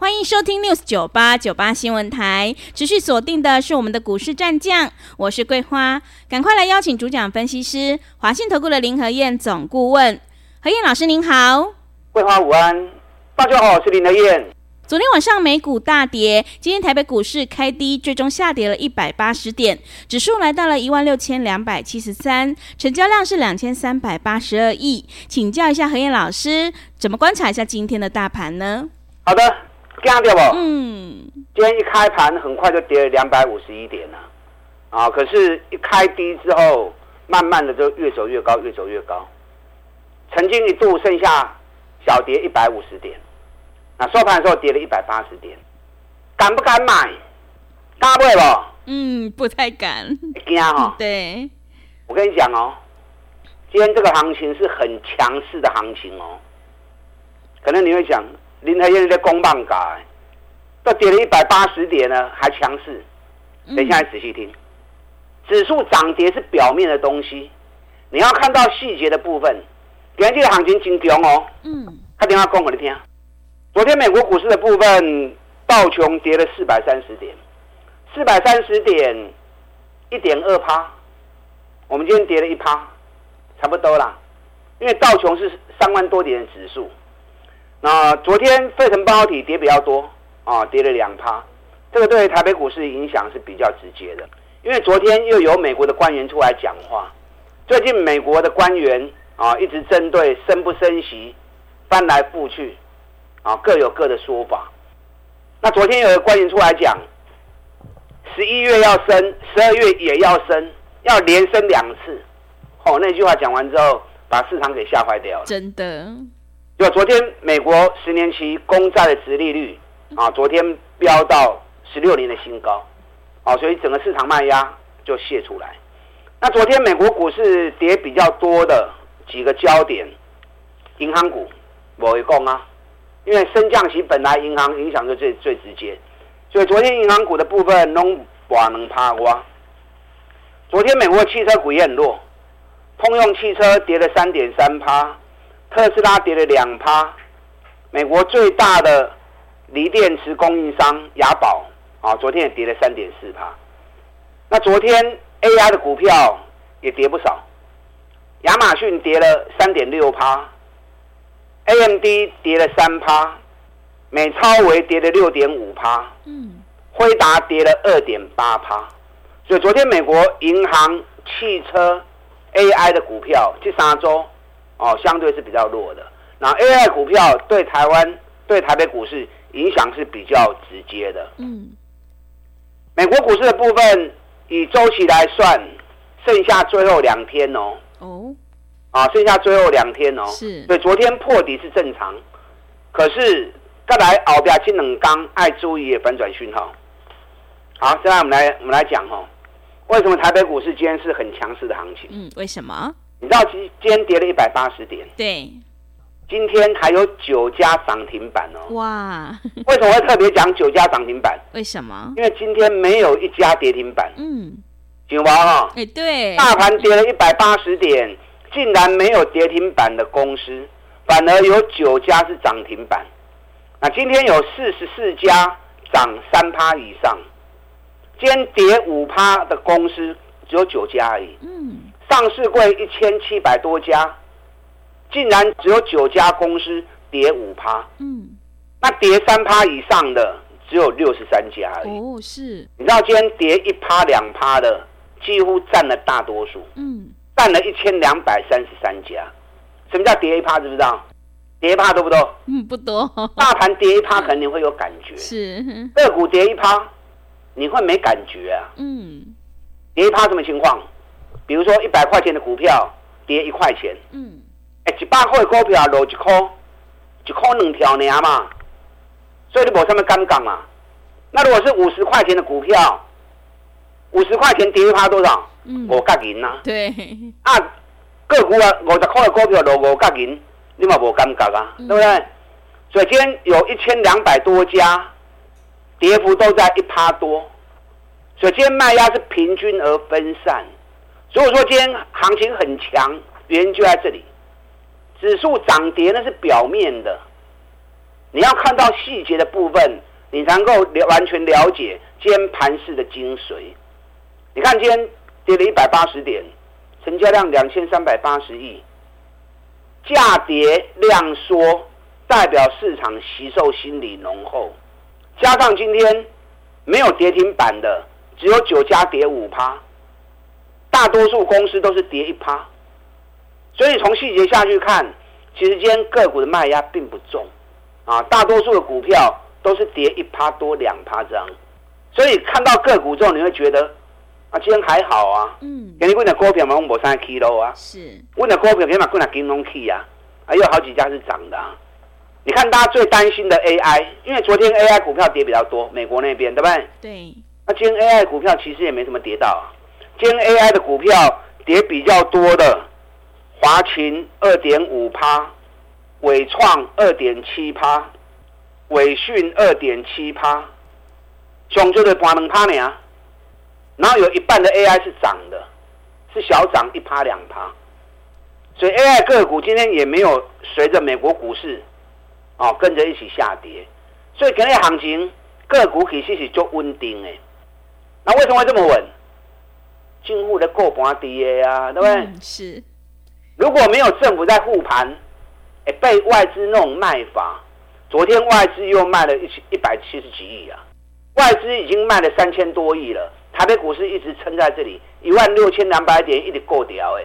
欢迎收听 News 九八九八新闻台，持续锁定的是我们的股市战将，我是桂花，赶快来邀请主讲分析师华信投顾的林和燕总顾问，何燕老师您好，桂花午安，大家好，我是林和燕。昨天晚上美股大跌，今天台北股市开低，最终下跌了一百八十点，指数来到了一万六千两百七十三，成交量是两千三百八十二亿，请教一下何燕老师，怎么观察一下今天的大盘呢？好的。惊掉不？嗯，今天一开盘很快就跌了两百五十一点了，啊，可是，一开低之后，慢慢的就越走越高，越走越高，曾经一度剩下小跌一百五十点，那收盘的时候跌了一百八十点，敢不敢买？大不不？嗯，不太敢。惊哈？对，我跟你讲哦，今天这个行情是很强势的行情哦，可能你会讲。林和燕在公棒改，都跌了一百八十点呢，还强势。等一下，仔细听，嗯、指数涨跌是表面的东西，你要看到细节的部分。今天这个行情真强哦。嗯。他电话讲给你听。昨天美国股市的部分，道琼跌了四百三十点，四百三十点，一点二趴。我们今天跌了一趴，差不多啦。因为道琼是三万多点的指数。那昨天费城半导体跌比较多啊，跌了两趴，这个对台北股市影响是比较直接的。因为昨天又有美国的官员出来讲话，最近美国的官员啊一直针对升不升息，翻来覆去啊各有各的说法。那昨天有个官员出来讲，十一月要升，十二月也要升，要连升两次。哦，那句话讲完之后，把市场给吓坏掉了。真的。就昨天，美国十年期公债的殖利率啊，昨天飙到十六年的新高，啊，所以整个市场卖压就泄出来。那昨天美国股市跌比较多的几个焦点，银行股我会讲啊，因为升降息本来银行影响就最最直接，所以昨天银行股的部分拢不能趴瓜。昨天美国汽车股也很弱，通用汽车跌了三点三趴。特斯拉跌了两趴，美国最大的锂电池供应商雅宝啊，昨天也跌了三点四趴。那昨天 AI 的股票也跌不少，亚马逊跌了三点六趴，AMD 跌了三趴，美超微跌了六点五趴，嗯，辉达跌了二点八趴。所以昨天美国银行、汽车、AI 的股票这三周。哦，相对是比较弱的。那 AI 股票对台湾、对台北股市影响是比较直接的。嗯，美国股市的部分以周期来算，剩下最后两天哦。哦，啊，剩下最后两天哦。是。对，昨天破底是正常，可是再来熬边这两天爱注意的反转讯号。好，现在我们来我们来讲哦，为什么台北股市今天是很强势的行情？嗯，为什么？你知道今今天跌了一百八十点，对，今天还有九家涨停板哦。哇，为什么会特别讲九家涨停板？为什么？因为今天没有一家跌停板。嗯，九八哈，哎对，大盘跌了一百八十点，竟然没有跌停板的公司，反而有九家是涨停板。那今天有四十四家涨三趴以上，今天跌五趴的公司只有九家而已。嗯。上市柜一千七百多家，竟然只有九家公司跌五趴。嗯，那跌三趴以上的只有六十三家而已。哦，是。你知道今天跌一趴两趴的，几乎占了大多数。嗯，占了一千两百三十三家。什么叫跌一趴？知不知道？跌一趴多不多？嗯，不多。大盘跌一趴，肯定会有感觉。是。个股跌一趴，你会没感觉啊？嗯。跌一趴什么情况？比如说一百块钱的股票跌一块钱，嗯，哎，一百块的股票落一块，一块两条呢嘛，所以你无什么尴尬嘛。那如果是五十块钱的股票，五十块钱跌一趴多少？嗯，五角银呐。对。啊，个股啊，五十块的股票落五角银，你嘛无感觉啊，对不对？所以今天有一千两百多家，跌幅都在一趴多。所以今天卖压是平均而分散。所以说今天行情很强，原因就在这里。指数涨跌那是表面的，你要看到细节的部分，你才能够完全了解今天盘势的精髓。你看今天跌了一百八十点，成交量两千三百八十亿，价跌量缩，代表市场惜售心理浓厚。加上今天没有跌停板的，只有九家跌五趴，大多数公司都是跌一趴。所以从细节下去看，其实今天个股的卖压并不重，啊，大多数的股票都是跌一趴多两趴这样。所以看到个股之后，你会觉得啊，今天还好啊。嗯。给你问的股票嘛，我冇三 kilo 啊。是。问的股票起码过来金融 key 啊，还有好几家是涨的啊。你看大家最担心的 AI，因为昨天 AI 股票跌比较多，美国那边对不对？对。那今天 AI 股票其实也没什么跌到啊。今 AI 的股票跌比较多的。华勤二点五趴，纬创二点七趴，纬讯二点七趴，总就的八两趴呢。然后有一半的 AI 是涨的，是小涨一趴两趴，所以 AI 个股今天也没有随着美国股市哦跟着一起下跌，所以今天行情个股其实是足稳定的。那为什么会这么稳？政府的过盘低的啊，对不对？嗯、是。如果没有政府在护盘，被外资那种卖法，昨天外资又卖了一一百七十几亿啊，外资已经卖了三千多亿了，台北股市一直撑在这里一万六千两百点，一直过掉哎。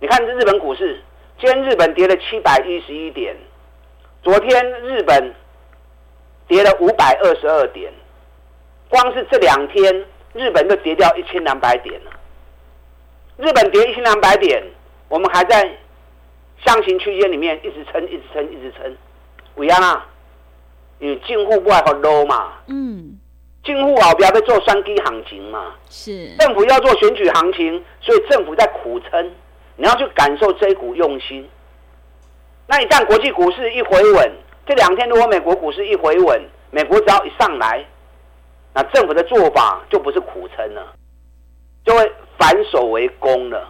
你看这日本股市，今天日本跌了七百一十一点，昨天日本跌了五百二十二点，光是这两天日本就跌掉一千两百点了，日本跌一千两百点。我们还在上行区间里面一直撑，一直撑，一直撑。为安啊，因为政府不爱好 low 嘛。嗯。政府啊，不要再做双低行情嘛。是。政府要做选举行情，所以政府在苦撑。你要去感受这一股用心。那一旦国际股市一回稳，这两天如果美国股市一回稳，美国只要一上来，那政府的做法就不是苦撑了，就会反手为攻了。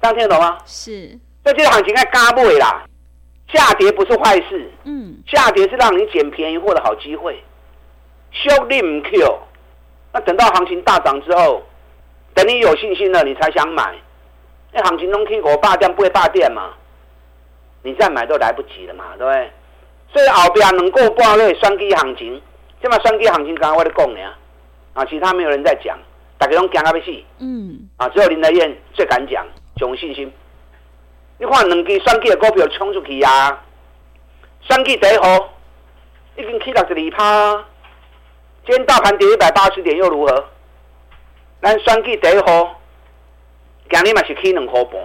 这样听得懂吗？是，这个行情该嘎不尾啦，下跌不是坏事，嗯，下跌是让你捡便宜货的好机会。修利唔 Q，那等到行情大涨之后，等你有信心了，你才想买。那行情中 K 股霸店不会霸店嘛？你再买都来不及了嘛，对不对？所以后边能够爆瑞双击行情，这么双击行情刚刚我在讲呢，啊，其他没有人在讲，大家拢惊到要死，嗯，啊，只有林德燕最敢讲。有信心，你看两支选举的股票冲出去啊！选举第一号已经起六十二趴，今天大盘跌一百八十点又如何？咱选举第一号，今日嘛是起两块半，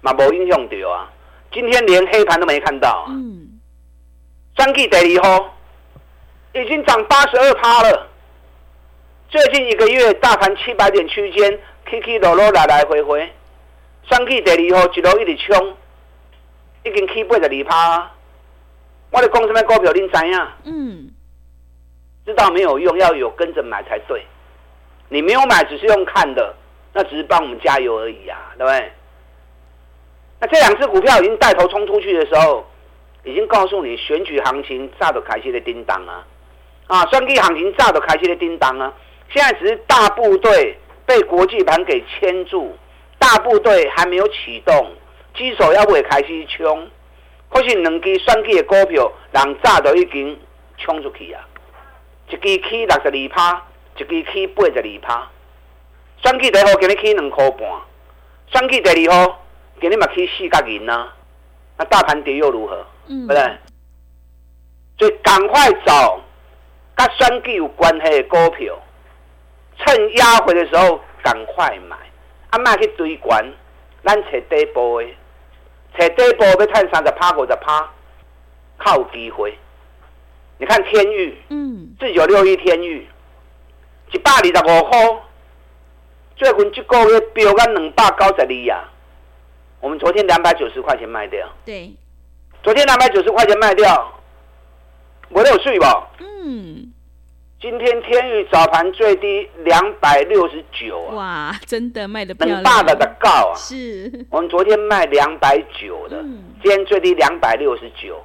嘛无影响到啊！今天连黑盘都没看到啊！嗯，选举第二号已经涨八十二趴了，最近一个月大盘七百点区间起起落落来来回回。上去第二号一路一直冲，已经起八十二趴。我咧讲什么股票，您知影？嗯，知道没有用，要有跟着买才对。你没有买，只是用看的，那只是帮我们加油而已啊，对不对？那这两只股票已经带头冲出去的时候，已经告诉你选举行情炸的开心的叮当啊！啊，选举行情炸都开始的叮当啊！现在只是大部队被国际盘给牵住。大部队还没有启动，机手要不会开始冲，可是两支选举的股票，人早都已经冲出去啊！一支起六十二趴，一支起八十二趴。选举第一号今日起两块半，选举第二号今日嘛起四角银啊！那大盘跌又如何？嗯，对不对？所以赶快找跟选举有关系的股票，趁压回的时候赶快买。阿妈去追关，咱找底部的，找底部要赚三十趴五十趴，靠有机会。你看天域，嗯，四九六一天域，一百二十五块，最近这个月飙到两百九十二呀。我们昨天两百九十块钱卖掉。对。昨天两百九十块钱卖掉，我都有睡吧？嗯。今天天宇早盘最低两百六十九啊！哇，真的卖得漂亮。很大的的告啊！是。我们昨天卖两百九的，嗯、今天最低两百六十九，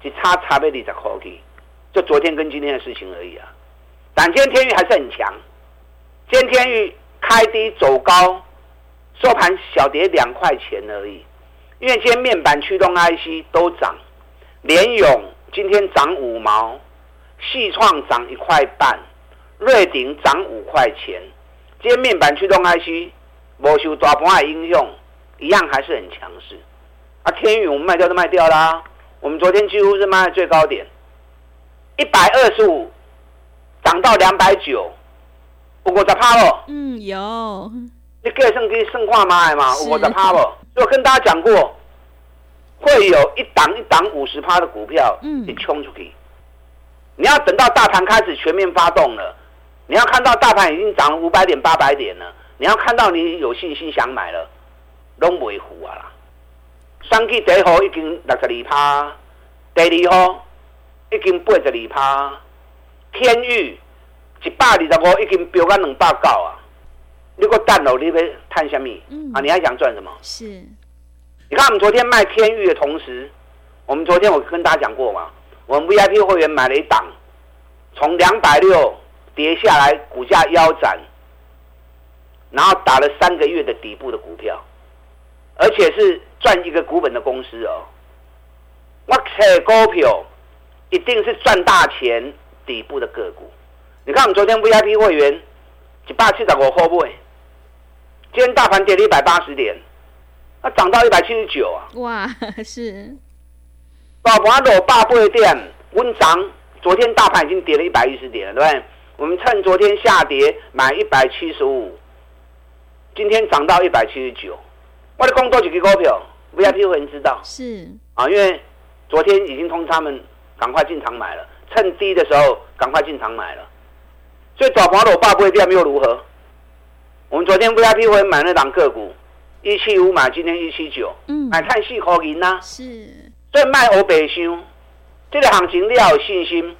只差差别二十块去，就昨天跟今天的事情而已啊。但今天天宇还是很强，今天天宇开低走高，收盘小跌两块钱而已。因为今天面板驱动 IC 都涨，联咏今天涨五毛。细创涨一块半，瑞鼎涨五块钱。今天面板驱动 IC 没受大盘的影响，一样还是很强势。啊，天宇我们卖掉都卖掉啦。我们昨天几乎是卖在最高点，一百二十五涨到两百九，有五十趴了。嗯，有。你可以算可以算看卖嘛，有五十趴了。我跟大家讲过，会有一档一档五十趴的股票，嗯，你冲出去。你要等到大盘开始全面发动了，你要看到大盘已经涨了五百点、八百点了，你要看到你有信心想买了，拢袂赴啊啦！上季第一号已经六十二趴，第二号已经八十二趴，天宇一百二十五已经飙到两百九啊！你个蛋佬，你要探什么？嗯、啊，你还想赚什么？是。你看我们昨天卖天域的同时，我们昨天我跟大家讲过嘛。我们 VIP 会员买了一档，从两百六跌下来，股价腰斩，然后打了三个月的底部的股票，而且是赚一个股本的公司哦。我猜股票一定是赚大钱底部的个股。你看我们昨天 VIP 会员一百七十五块买，今天大盘跌了一百八十点，它涨到一百七十九啊！哇，是。大盘落八八点，温涨。昨天大盘已经跌了一百一十点了，对不对？我们趁昨天下跌买一百七十五，今天涨到一百七十九。我的工作几个股票，VIP 会员知道是啊，因为昨天已经通知他们赶快进场买了，趁低的时候赶快进场买了。所以大盘落百八点又如何？我们昨天 VIP 会员买那档个股，一七五买，今天一七九，嗯，买碳四口银呐，是。所以卖欧白箱，这个行情你要有信心。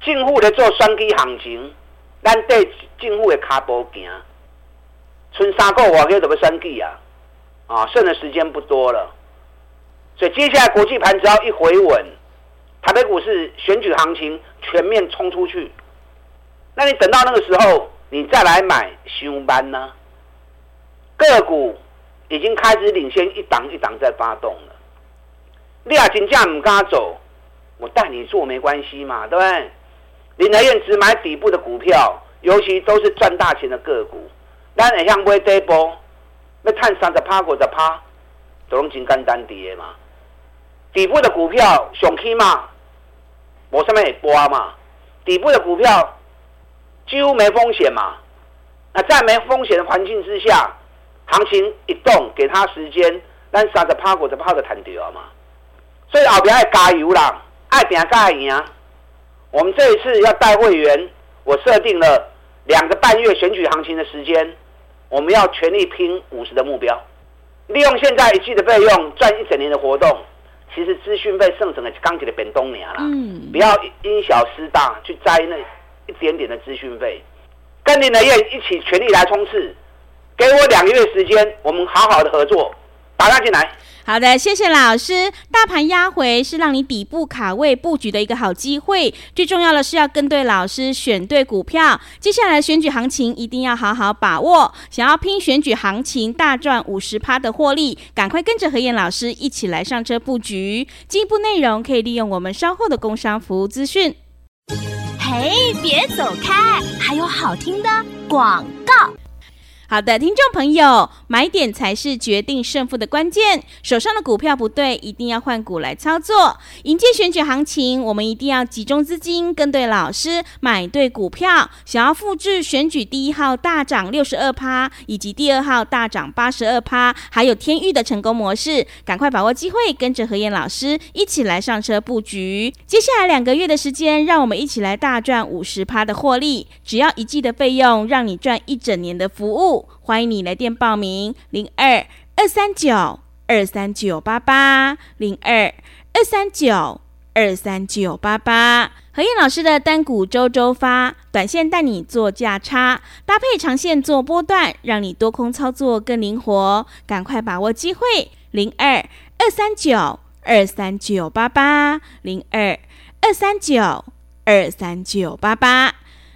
政府在做双击行情，咱对政府的脚步行。剩三个月就要选举啊，啊，剩的时间不多了。所以接下来国际盘只要一回稳，台北股市选举行情全面冲出去，那你等到那个时候，你再来买熊班呢？个股已经开始领先一档一档在发动了。你啊，金价唔敢走，我带你做没关系嘛，对不对？林和彦只买底部的股票，尤其都是赚大钱的个股。咱会像买底部，要赚三十趴、五十趴，都拢真简单跌嘛。底部的股票上去嘛，我上面也播嘛。底部的股票几乎没风险嘛。那在没风险的环境之下，行情一动，给他时间，咱三十趴、五十趴的弹掉嘛。所以后边要加油啦，爱拼才会赢。我们这一次要带会员，我设定了两个半月选举行情的时间，我们要全力拼五十的目标。利用现在一季的费用赚一整年的活动，其实资讯费剩整个刚起的变东年了。嗯，不要因小失大去摘那一点点的资讯费，跟林和彦一起全力来冲刺。给我两个月时间，我们好好的合作，打他进来。好的，谢谢老师。大盘压回是让你底部卡位布局的一个好机会，最重要的是要跟对老师，选对股票。接下来选举行情一定要好好把握。想要拼选举行情大赚五十趴的获利，赶快跟着何燕老师一起来上车布局。进一步内容可以利用我们稍后的工商服务资讯。嘿，别走开，还有好听的广告。好的，听众朋友，买点才是决定胜负的关键。手上的股票不对，一定要换股来操作。迎接选举行情，我们一定要集中资金，跟对老师，买对股票。想要复制选举第一号大涨六十二趴，以及第二号大涨八十二趴，还有天钰的成功模式，赶快把握机会，跟着何燕老师一起来上车布局。接下来两个月的时间，让我们一起来大赚五十趴的获利。只要一季的费用，让你赚一整年的服务。欢迎你来电报名：零二二三九二三九八八零二二三九二三九八八。何燕老师的单股周周发，短线带你做价差，搭配长线做波段，让你多空操作更灵活。赶快把握机会：零二二三九二三九八八零二二三九二三九八八。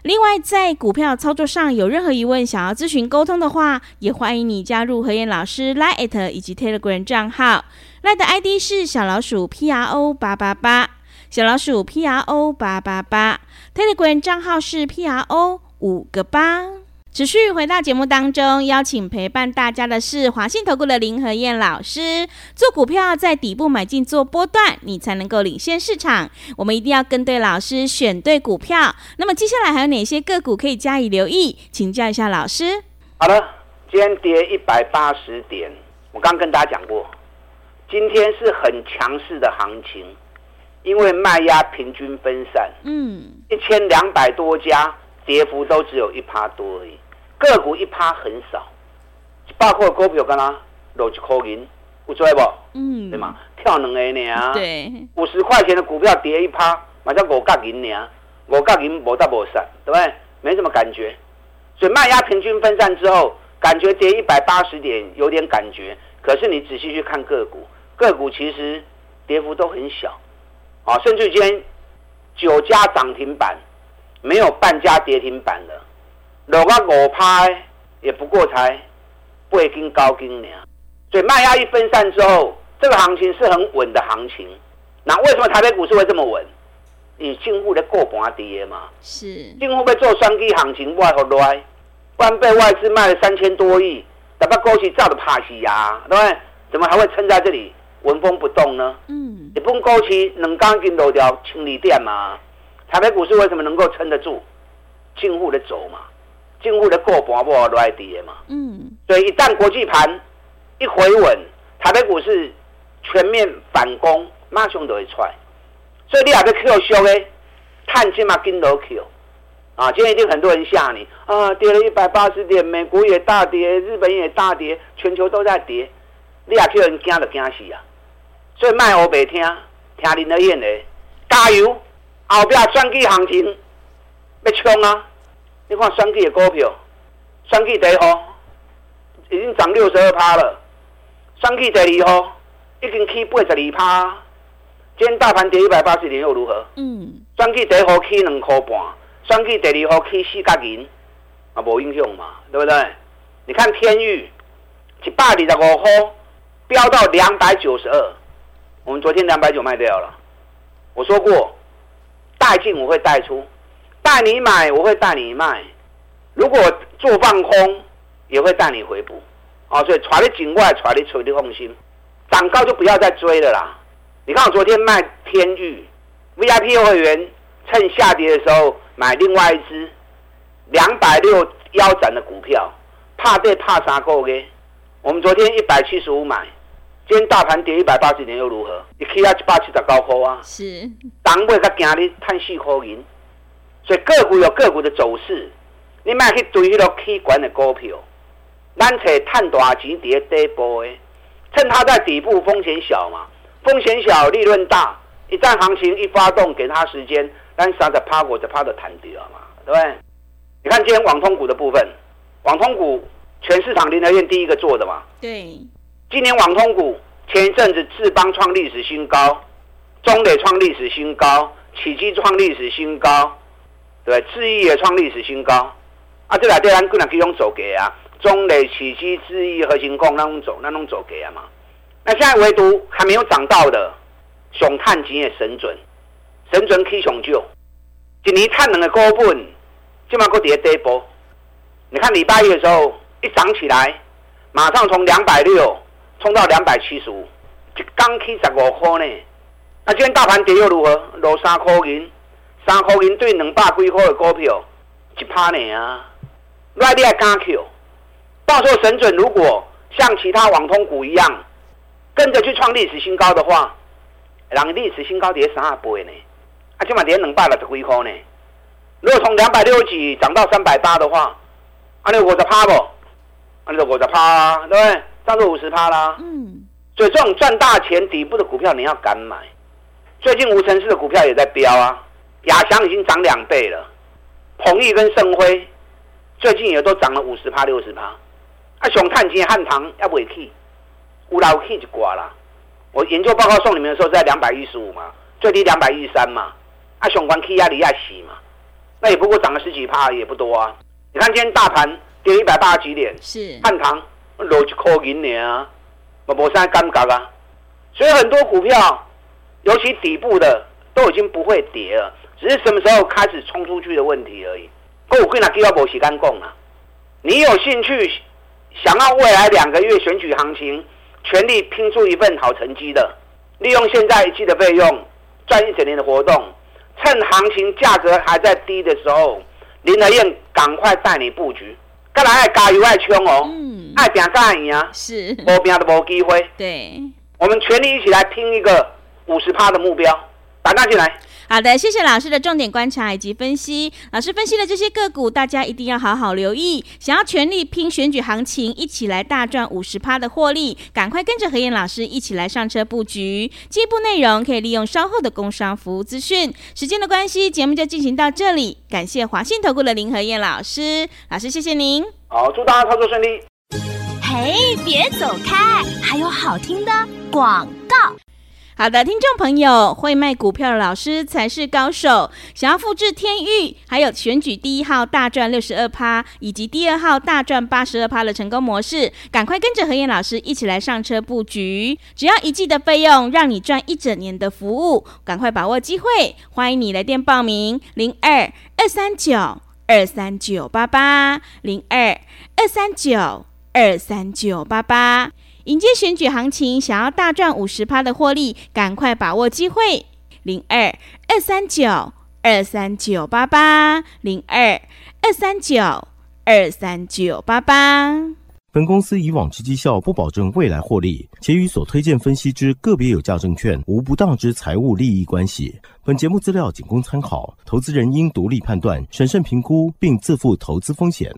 另外，在股票操作上有任何疑问，想要咨询沟通的话，也欢迎你加入何燕老师 Line 以及 Telegram 账号。Line 的 ID 是小老鼠 P R O 八八八，小老鼠 P R O 八八八。Telegram 账号是 P R O 五个八。持续回到节目当中，邀请陪伴大家的是华信投顾的林和燕老师。做股票在底部买进做波段，你才能够领先市场。我们一定要跟对老师，选对股票。那么接下来还有哪些个股可以加以留意？请教一下老师。好了，今天跌一百八十点，我刚跟大家讲过，今天是很强势的行情，因为卖压平均分散，嗯，一千两百多家，跌幅都只有一趴多而已。个股一趴很少，包括股票刚刚落一块银，有做不？嗯，对吗？跳两个呢？对，五十块钱的股票跌一趴，买叫五角银呢？五角银无大无散，对不对？没什么感觉。所以卖压平均分散之后，感觉跌一百八十点有点感觉。可是你仔细去看个股，个股其实跌幅都很小，啊，甚至今天九家涨停板，没有半家跌停板的。落个五拍也不过才八斤高斤呢，所以卖压一分散之后，这个行情是很稳的行情。那为什么台北股市会这么稳？你进户的过半跌嘛，是进户被做双击行情，外头来，不然被外资卖了三千多亿，打把过去照的怕死呀，对不对？怎么还会撑在这里纹风不动呢？嗯，一本过去两钢筋漏掉清理店嘛，台北股市为什么能够撑得住？进户的走嘛。进户的过半波都爱跌嘛，嗯，所以一旦国际盘一回稳，台北股市全面反攻，马上就会出来。所以你还在 Q 修诶，探金嘛跟楼 Q 啊！今天一定很多人吓你啊，跌了一百八十点，美国也大跌，日本也大跌，全球都在跌，你还叫人惊就惊死啊！所以卖欧白听，听林和彦的，加油！后边转机行情要冲啊！你看双 K 的股票，双 K 第一号已经涨六十二趴了，双 K 第二号已经起八十二趴。今天大盘跌一百八十点又如何？嗯，双 K 第一号起两块半，双 K 第二号起四角银，啊，无影响嘛，对不对？你看天域一百二十五号飙到两百九十二，我们昨天两百九卖掉了。我说过，带进我会带出。带你买，我会带你卖；如果做放空，也会带你回补。啊，所以揣你境外，揣你出的放心。涨高就不要再追了啦。你看我昨天卖天域，VIP 会员趁下跌的时候买另外一支两百六腰斩的股票，怕跌怕啥够嘅？我们昨天一百七十五买，今天大盘跌一百八十点又如何？你可以要一百七十九块啊。是。当尾才惊你探四块银。所以个股有个股的走势，你卖去追迄个起管的股票，咱找探大钱跌底部的，趁它在底部风险小嘛，风险小利润大，一旦行情一发动，给它时间，咱三十趴五十趴的弹掉嘛，对不对？你看今天网通股的部分，网通股全市场林和彦第一个做的嘛，对，今年网通股前一阵子智邦创历史新高，中磊创历史新高，启基创历史新高。对，智易也创历史新高，啊，这两天咱可能可以用走给啊，中磊、启基、智易、合勤控那种走，那种走给啊嘛。那现在唯独还没有涨到的，熊探金也神准，神准可以熊救，今年探两个高本，今嘛个跌跌波。你看礼拜一的时候，一涨起来，马上从两百六冲到两百七十五，一刚起十五块呢。那今天大盘跌又如何？落三块银，三块银对两百几块的股票一趴呢啊！那你还敢 Q？到时候神准如果像其他网通股一样，跟着去创历史新高的话，让历史新高跌三倍呢？啊，起码跌两百六十几块呢。如果从两百六十几涨到三百八的话，啊，你五十趴不？啊，你就五十趴，对不对？涨到五十趴啦。嗯。所以这种赚大钱底部的股票，你要敢买。最近无尘市的股票也在飙啊，亚翔已经涨两倍了，鹏毅跟盛辉最近也都涨了五十趴、六十趴。啊，熊探金汉唐要不会去，无老去就挂啦。我研究报告送你们的时候在两百一十五嘛，最低两百一十三嘛。啊，熊关 K 压力要洗嘛。那也不过涨了十几趴，也不多啊。你看今天大盘跌一百八十几点，是汉唐落一块银呢啊，我没啥感觉啊。所以很多股票，尤其底部的都已经不会跌了，只是什么时候开始冲出去的问题而已。我跟那 K 要不洗干供啊？你有兴趣想要未来两个月选举行情，全力拼出一份好成绩的，利用现在一季的费用赚一整年的活动。趁行情价格还在低的时候，林德燕赶快带你布局。再来爱加油爱冲哦，嗯，爱拼干赢。啊，是，无拼都无机会。对，我们全力一起来拼一个五十趴的目标，打大进来。好的，谢谢老师的重点观察以及分析。老师分析的这些个股，大家一定要好好留意。想要全力拼选举行情，一起来大赚五十趴的获利，赶快跟着何燕老师一起来上车布局。进一步内容可以利用稍后的工商服务资讯。时间的关系，节目就进行到这里。感谢华信投顾的林何燕老师，老师谢谢您。好，祝大家操作顺利。嘿，别走开，还有好听的广告。好的，听众朋友，会卖股票的老师才是高手。想要复制天域，还有选举第一号大赚六十二趴，以及第二号大赚八十二趴的成功模式，赶快跟着何燕老师一起来上车布局。只要一季的费用，让你赚一整年的服务，赶快把握机会。欢迎你来电报名：零二二三九二三九八八零二二三九二三九八八。迎接选举行情，想要大赚五十趴的获利，赶快把握机会。零二二三九二三九八八零二二三九二三九八八。本公司以往之绩效不保证未来获利，且与所推荐分析之个别有价证券无不当之财务利益关系。本节目资料仅供参考，投资人应独立判断、审慎评估，并自负投资风险。